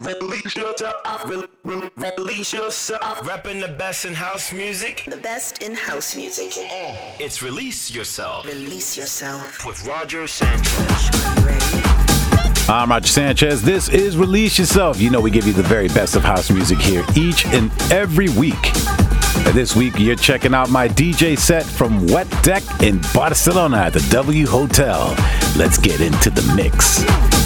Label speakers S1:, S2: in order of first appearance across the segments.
S1: Release yourself, release yourself. Rapping the best in house music.
S2: The best in house music.
S1: It's Release Yourself
S2: Release yourself.
S1: with Roger Sanchez.
S2: You?
S3: I'm Roger Sanchez. This is Release Yourself. You know, we give you the very best of house music here each and every week. This week, you're checking out my DJ set from Wet Deck in Barcelona at the W Hotel. Let's get into the mix.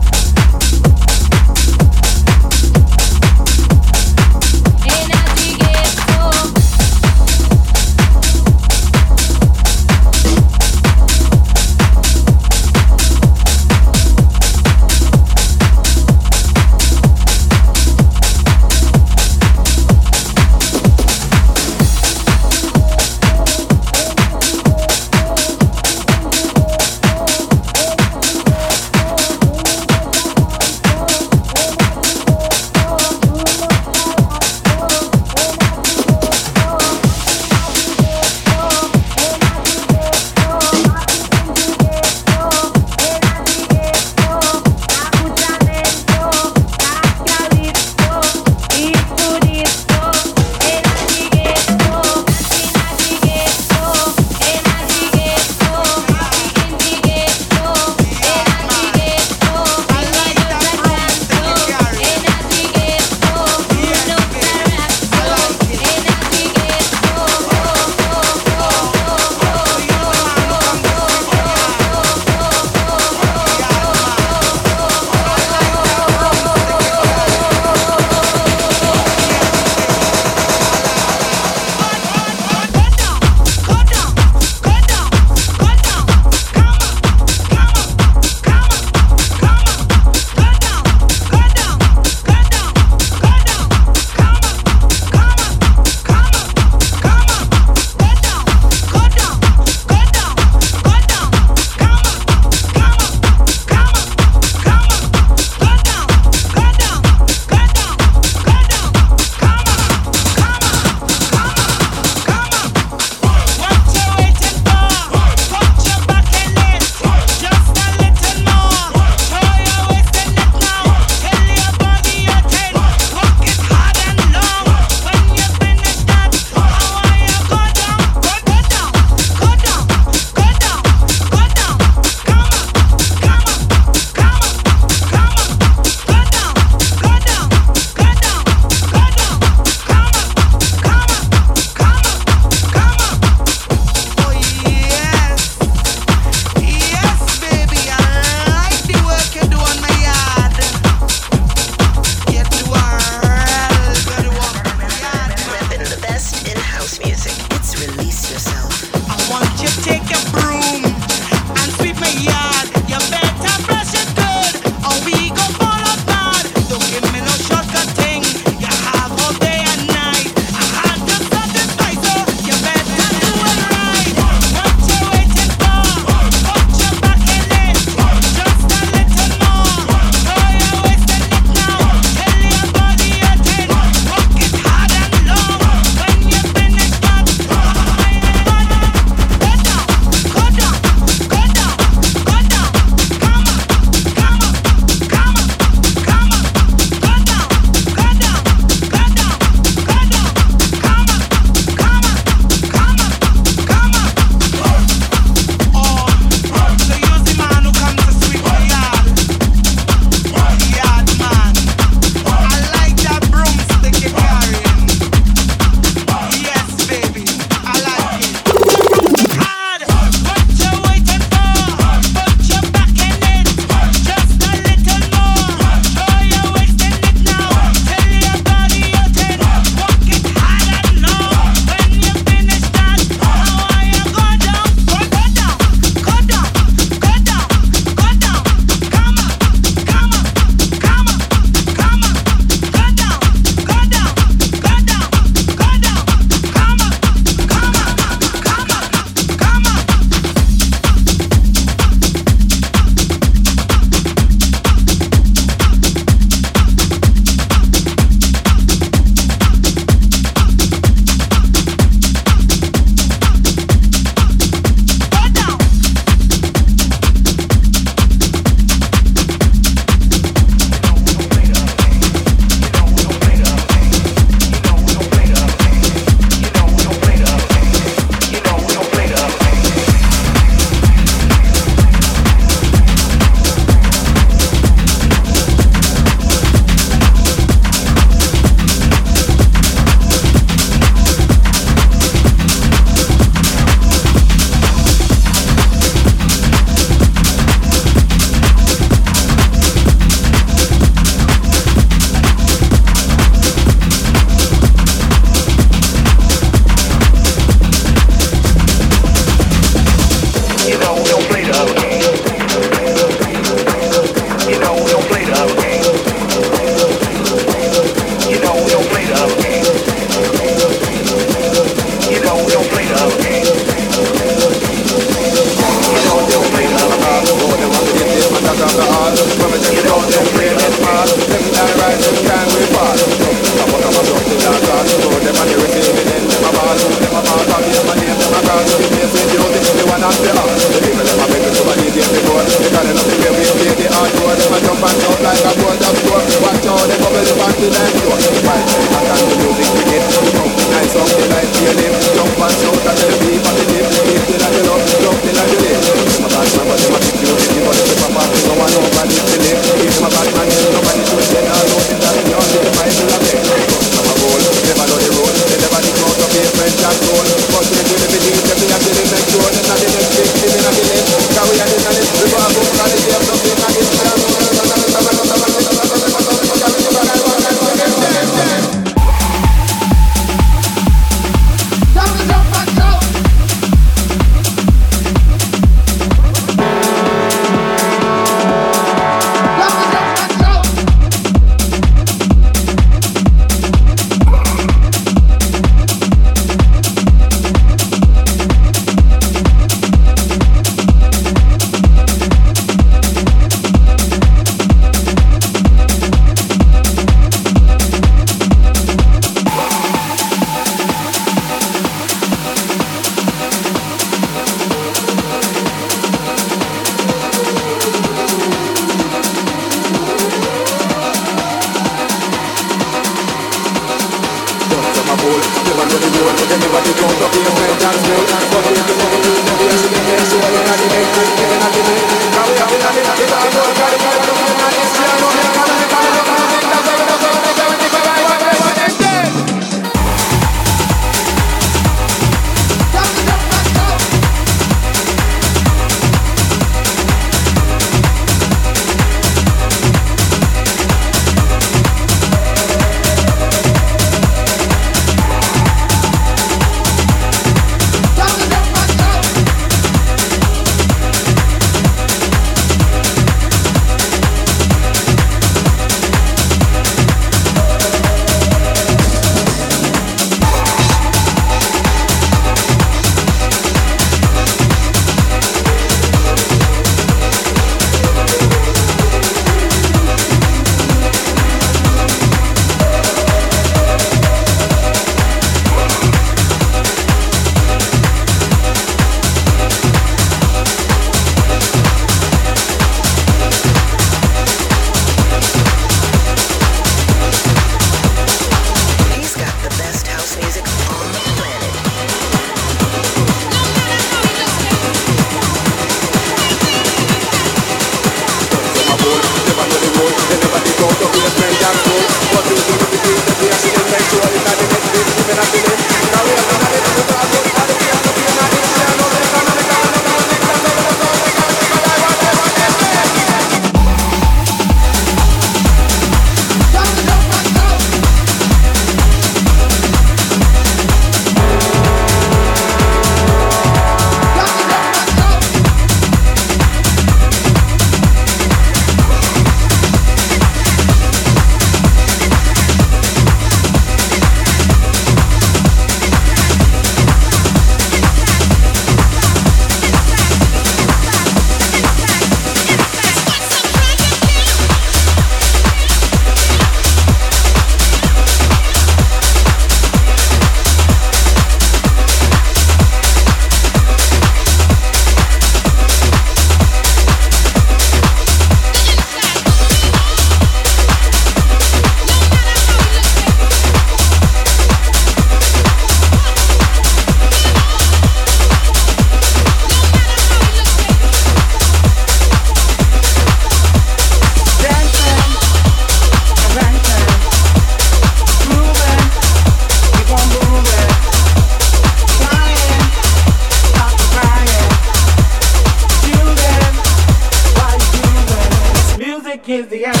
S4: Is the
S5: answer.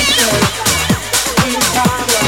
S5: to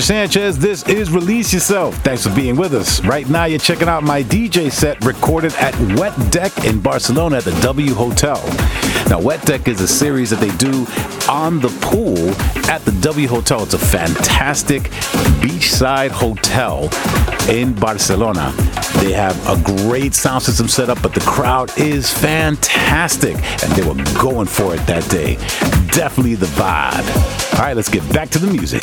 S6: Sanchez. This is Release Yourself. Thanks for being with us. Right now, you're checking out my DJ set recorded at Wet Deck in Barcelona at the W Hotel. Now, Wet Deck is a series that they do on the pool at the W Hotel. It's a fantastic beachside hotel in Barcelona. They have a great sound system set up, but the crowd is fantastic, and they were going for it that day. Definitely the vibe. All right, let's get back to the music.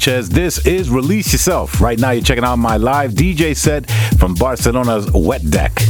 S7: Sanchez. This is Release Yourself. Right now, you're checking out my live DJ set from Barcelona's Wet Deck.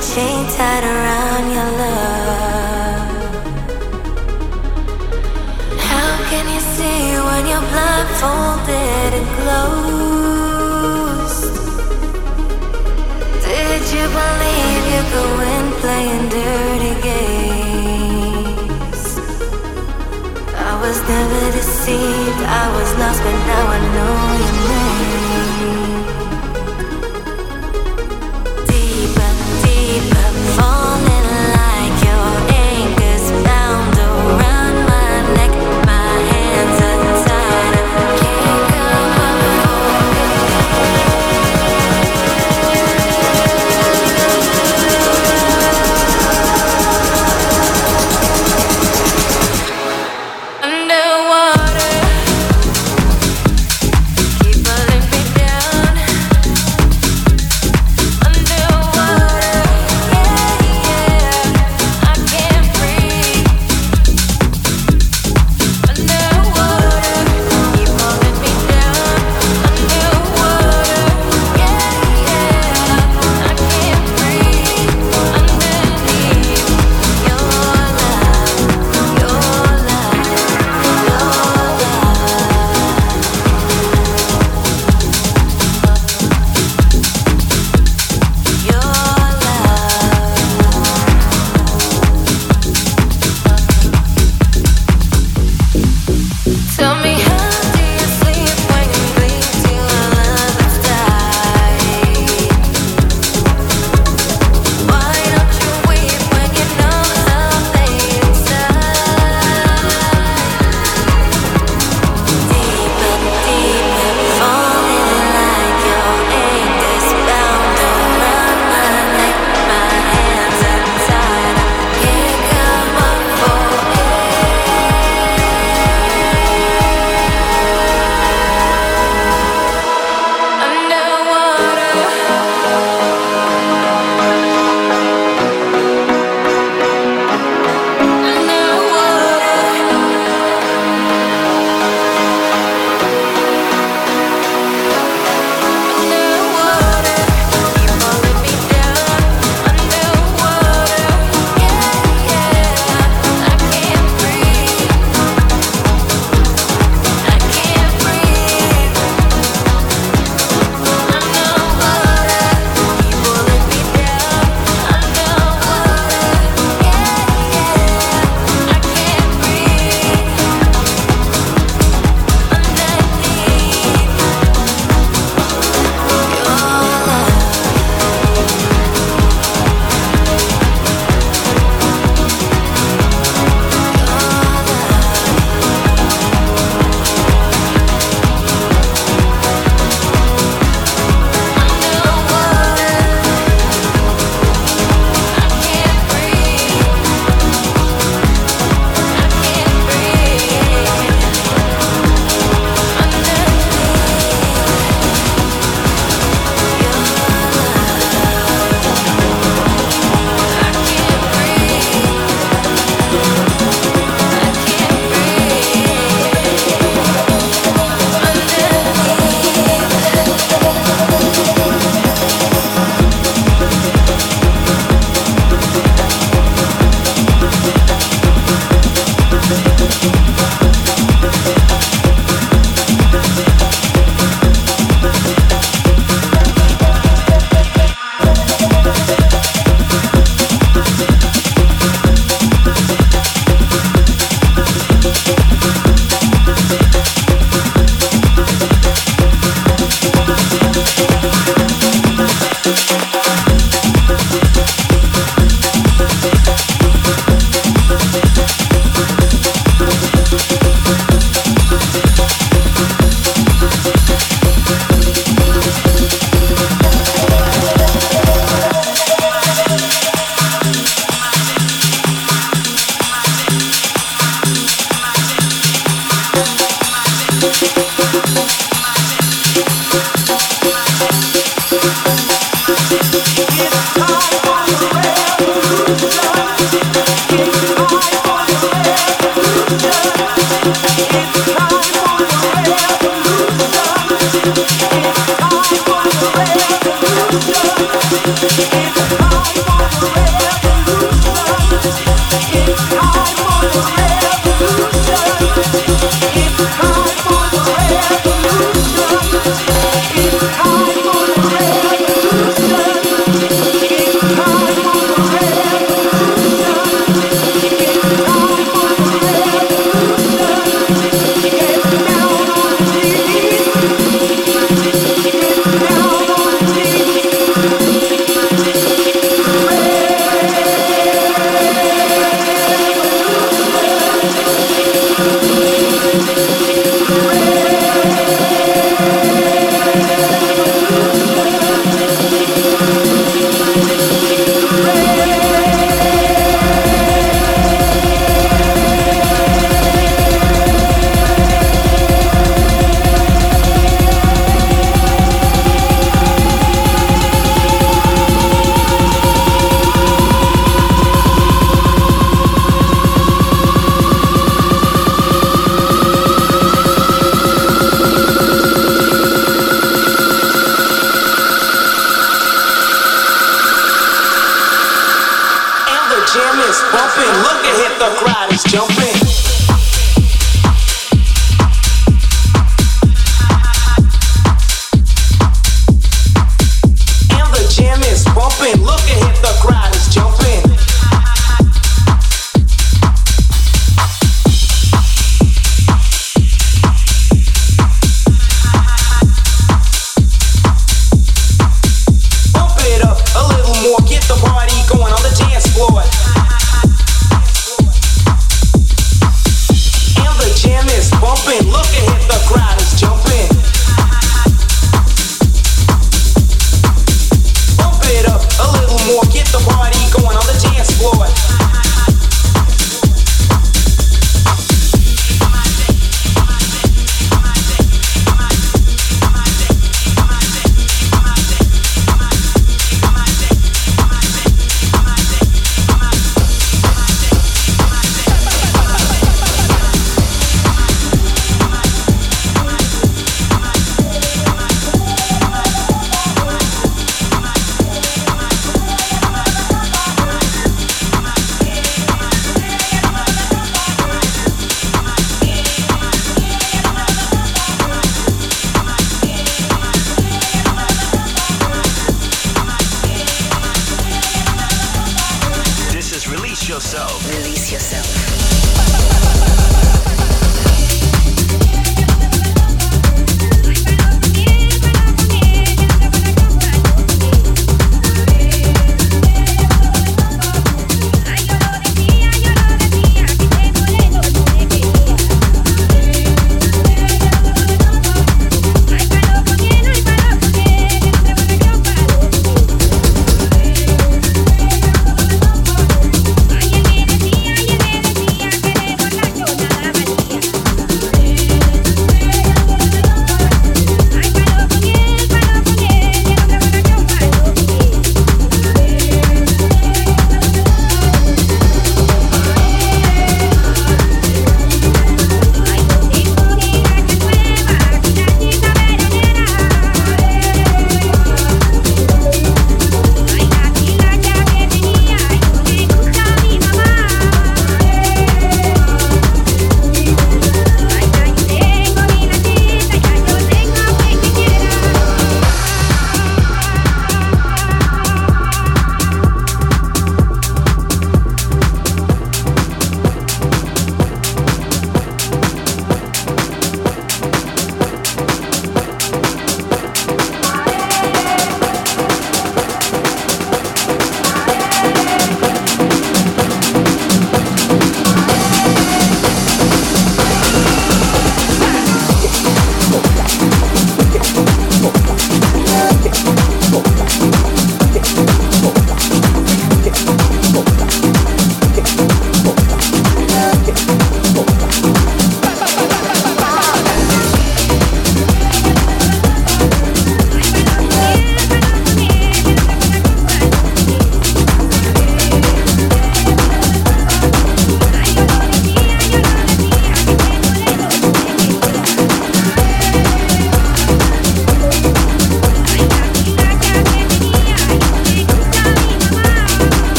S8: chain tied around your love. How can you see when you're blindfolded and closed? Did you believe you could win playing dirty games? I was never deceived, I was lost, but now I know.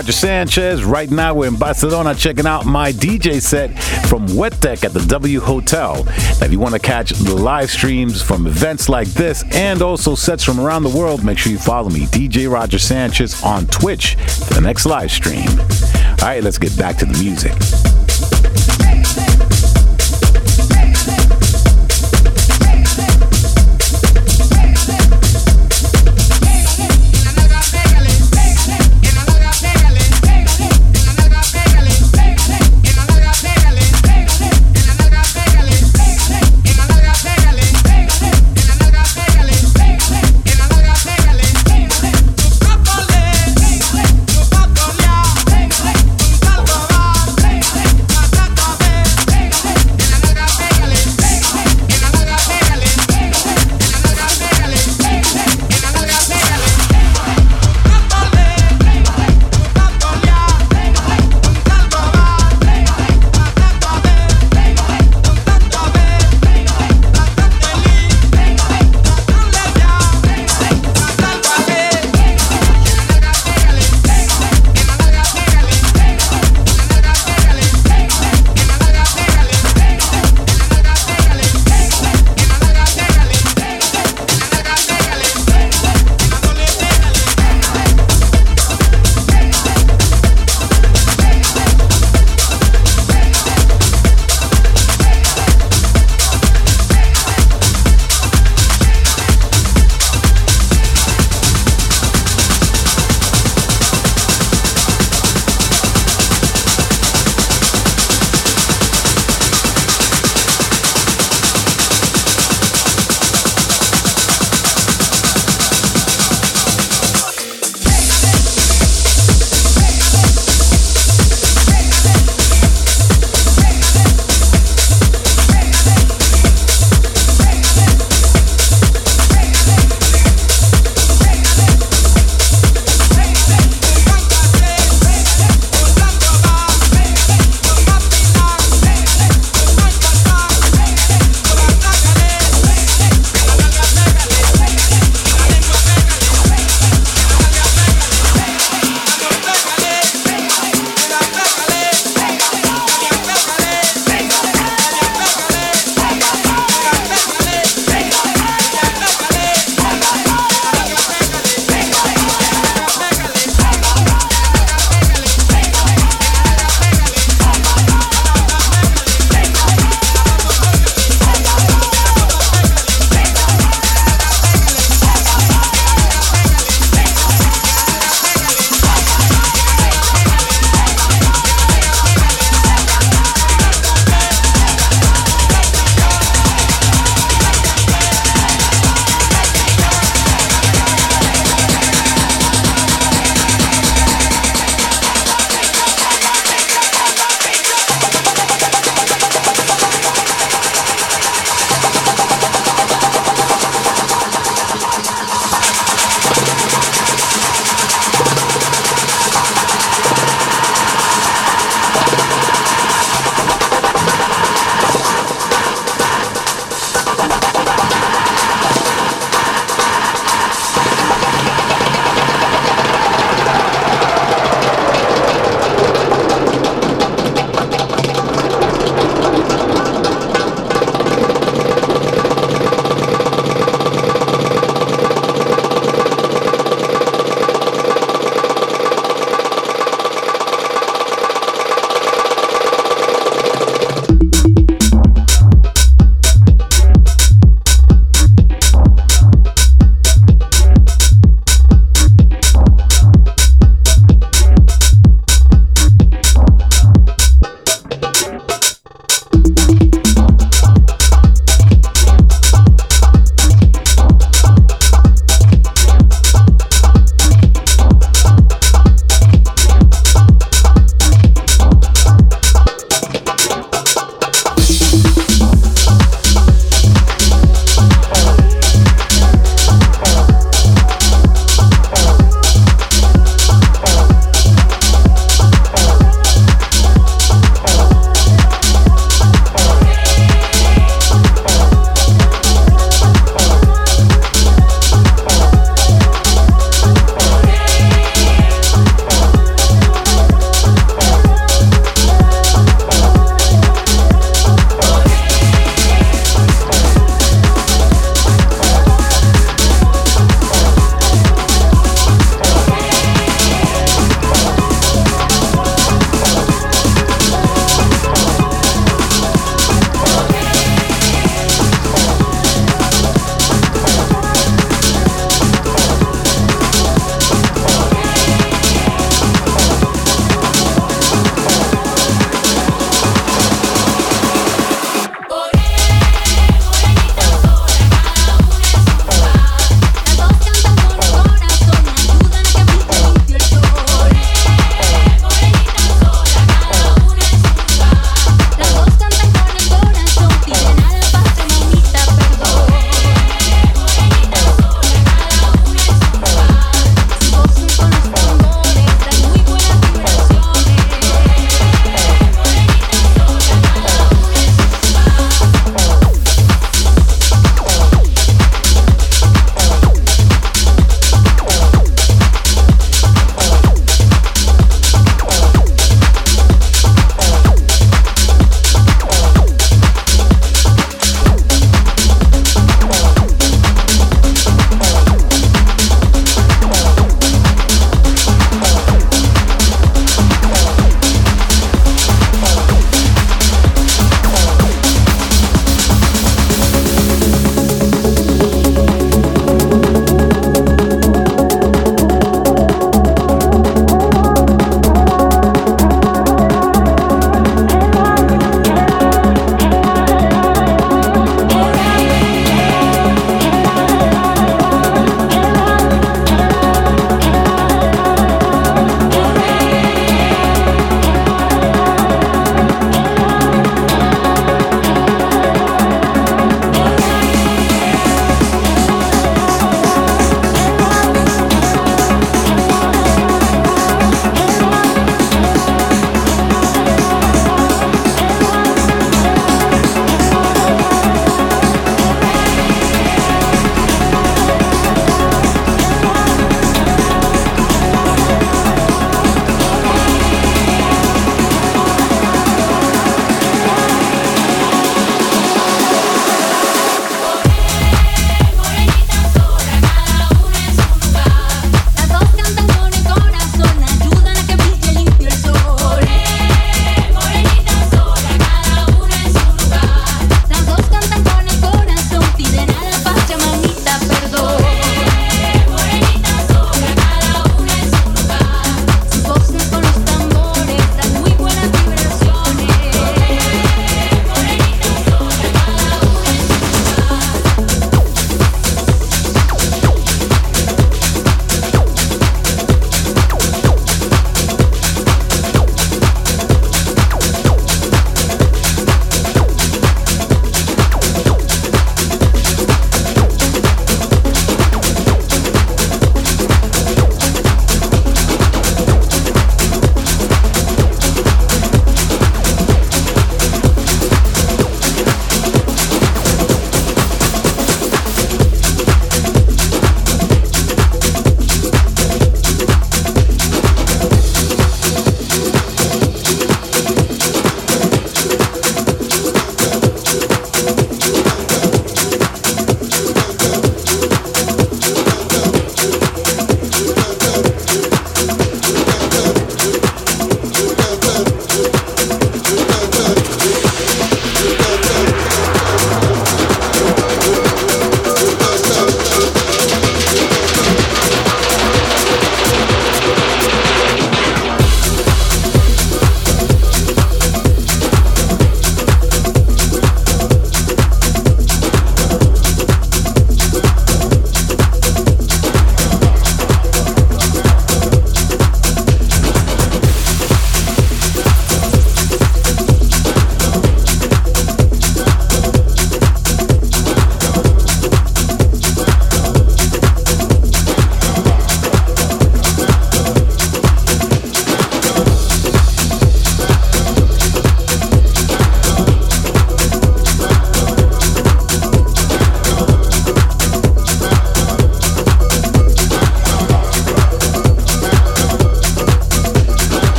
S9: Roger Sanchez. Right now, we're in Barcelona checking out my DJ set from Wet Deck at the W Hotel. Now, if you want to catch the live streams from events like this and also sets from around the world, make sure you follow me, DJ Roger Sanchez, on Twitch for the next live stream. All right, let's get back to the music.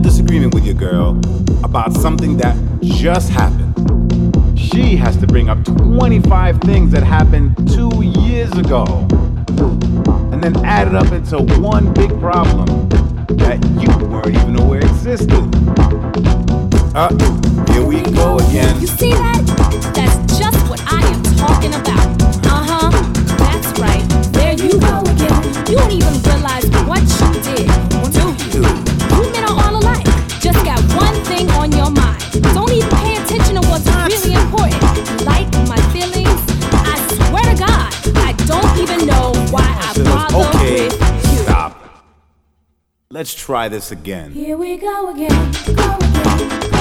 S7: Little disagreement with your girl about something that just happened, she has to bring up 25 things that happened two years ago and then add it up into one big problem that you weren't even aware existed? Uh, here we go again.
S10: You see that? That's just what I am talking about. Uh huh. That's right. There you go again. You don't even realize what you did, do you? Bother
S7: Okay,
S10: with you.
S7: stop. Let's try this again.
S10: Here we go again. Go again.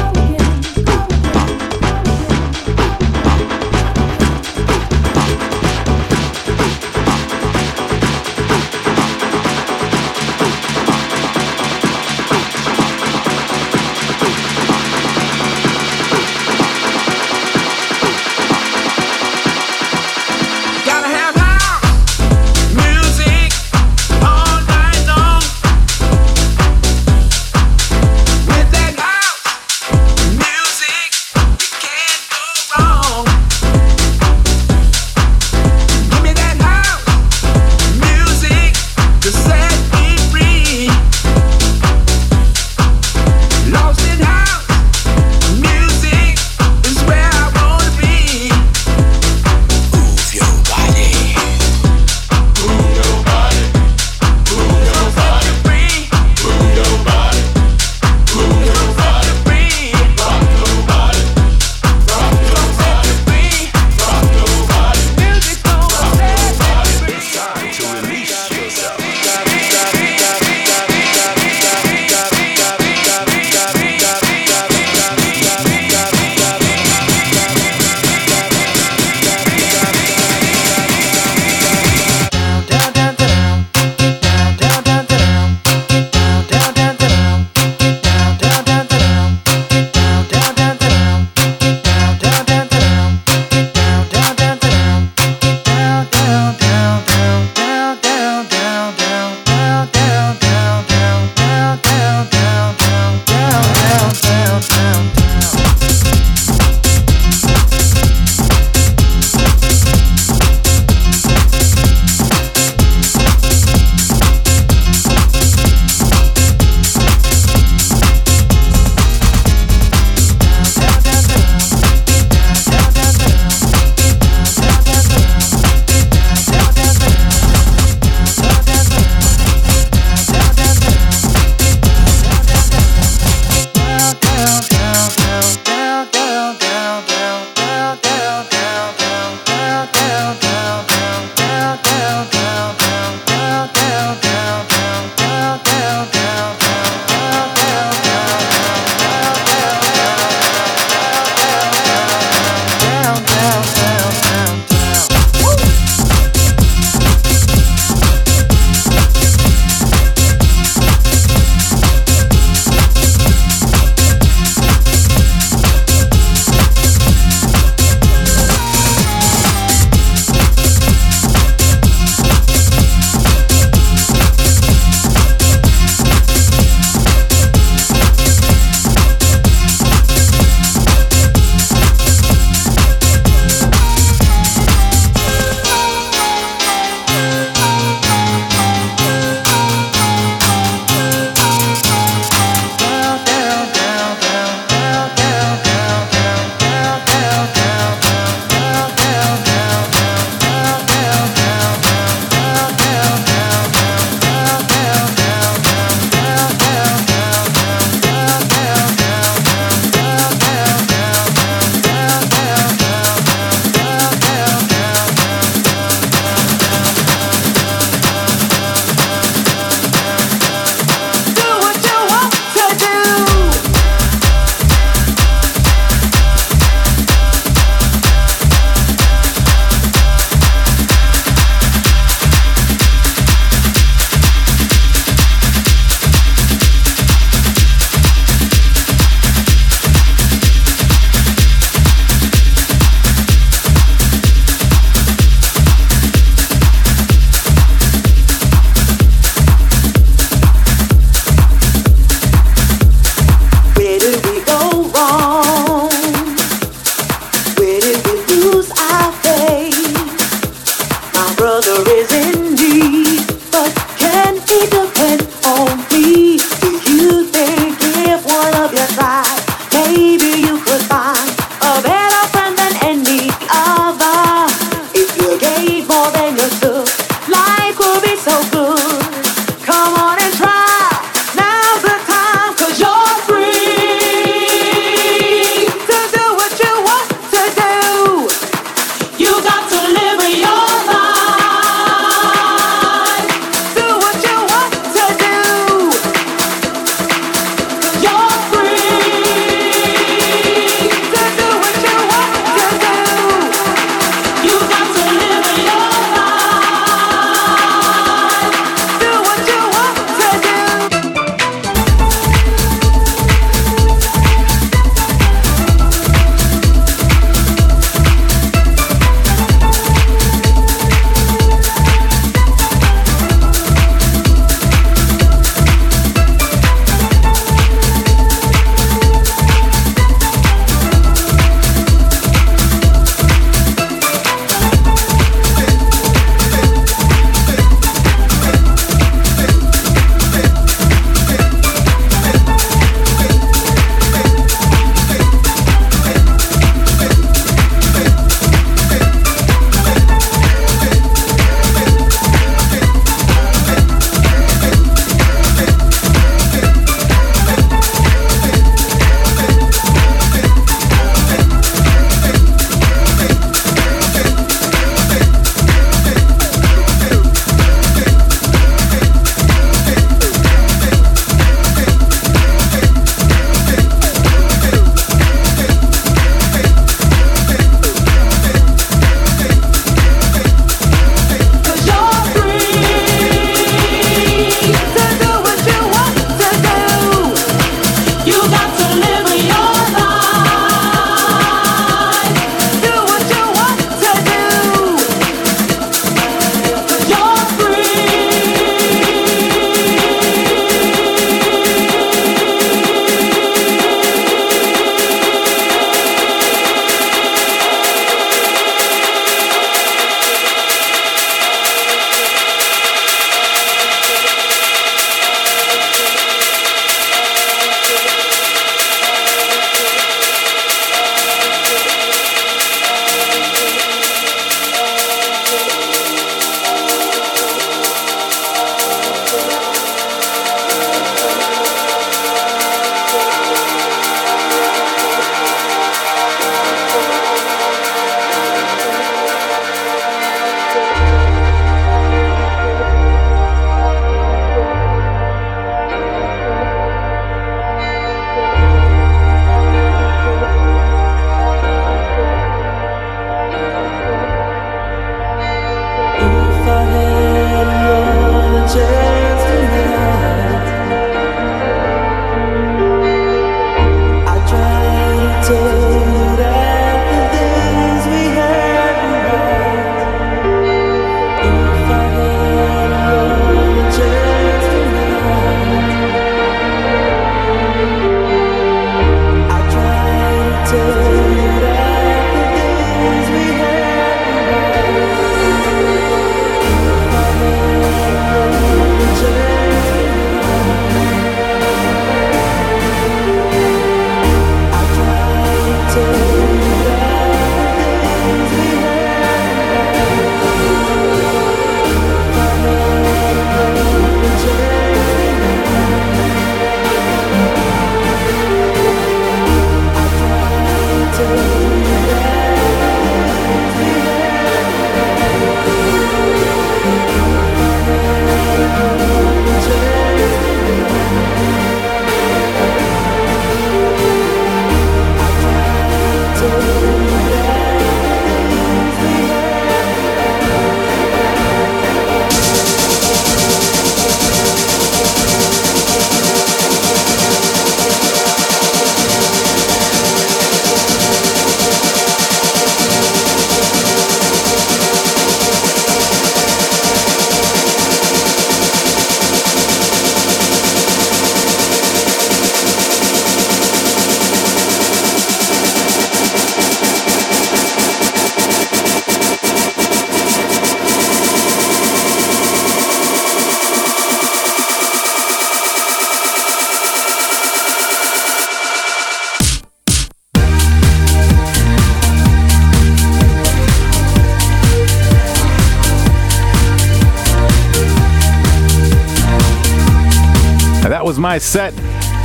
S9: My set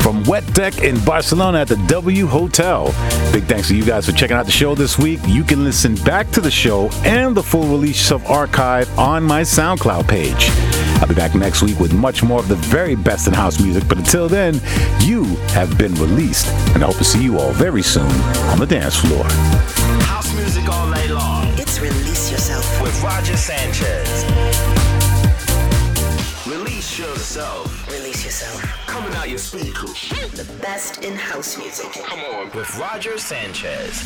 S9: from Wet Deck in Barcelona at the W Hotel. Big thanks to you guys for checking out the show this week. You can listen back to the show and the full release of archive on my SoundCloud page. I'll be back next week with much more of the very best in house music. But until then, you have been released, and I hope to see you all very soon on the dance floor.
S1: House music all night long
S2: It's Release Yourself.
S1: with Roger Sanchez.
S2: Release yourself.
S1: Coming out your speakers.
S2: The best in house music.
S1: Come on. With Roger Sanchez.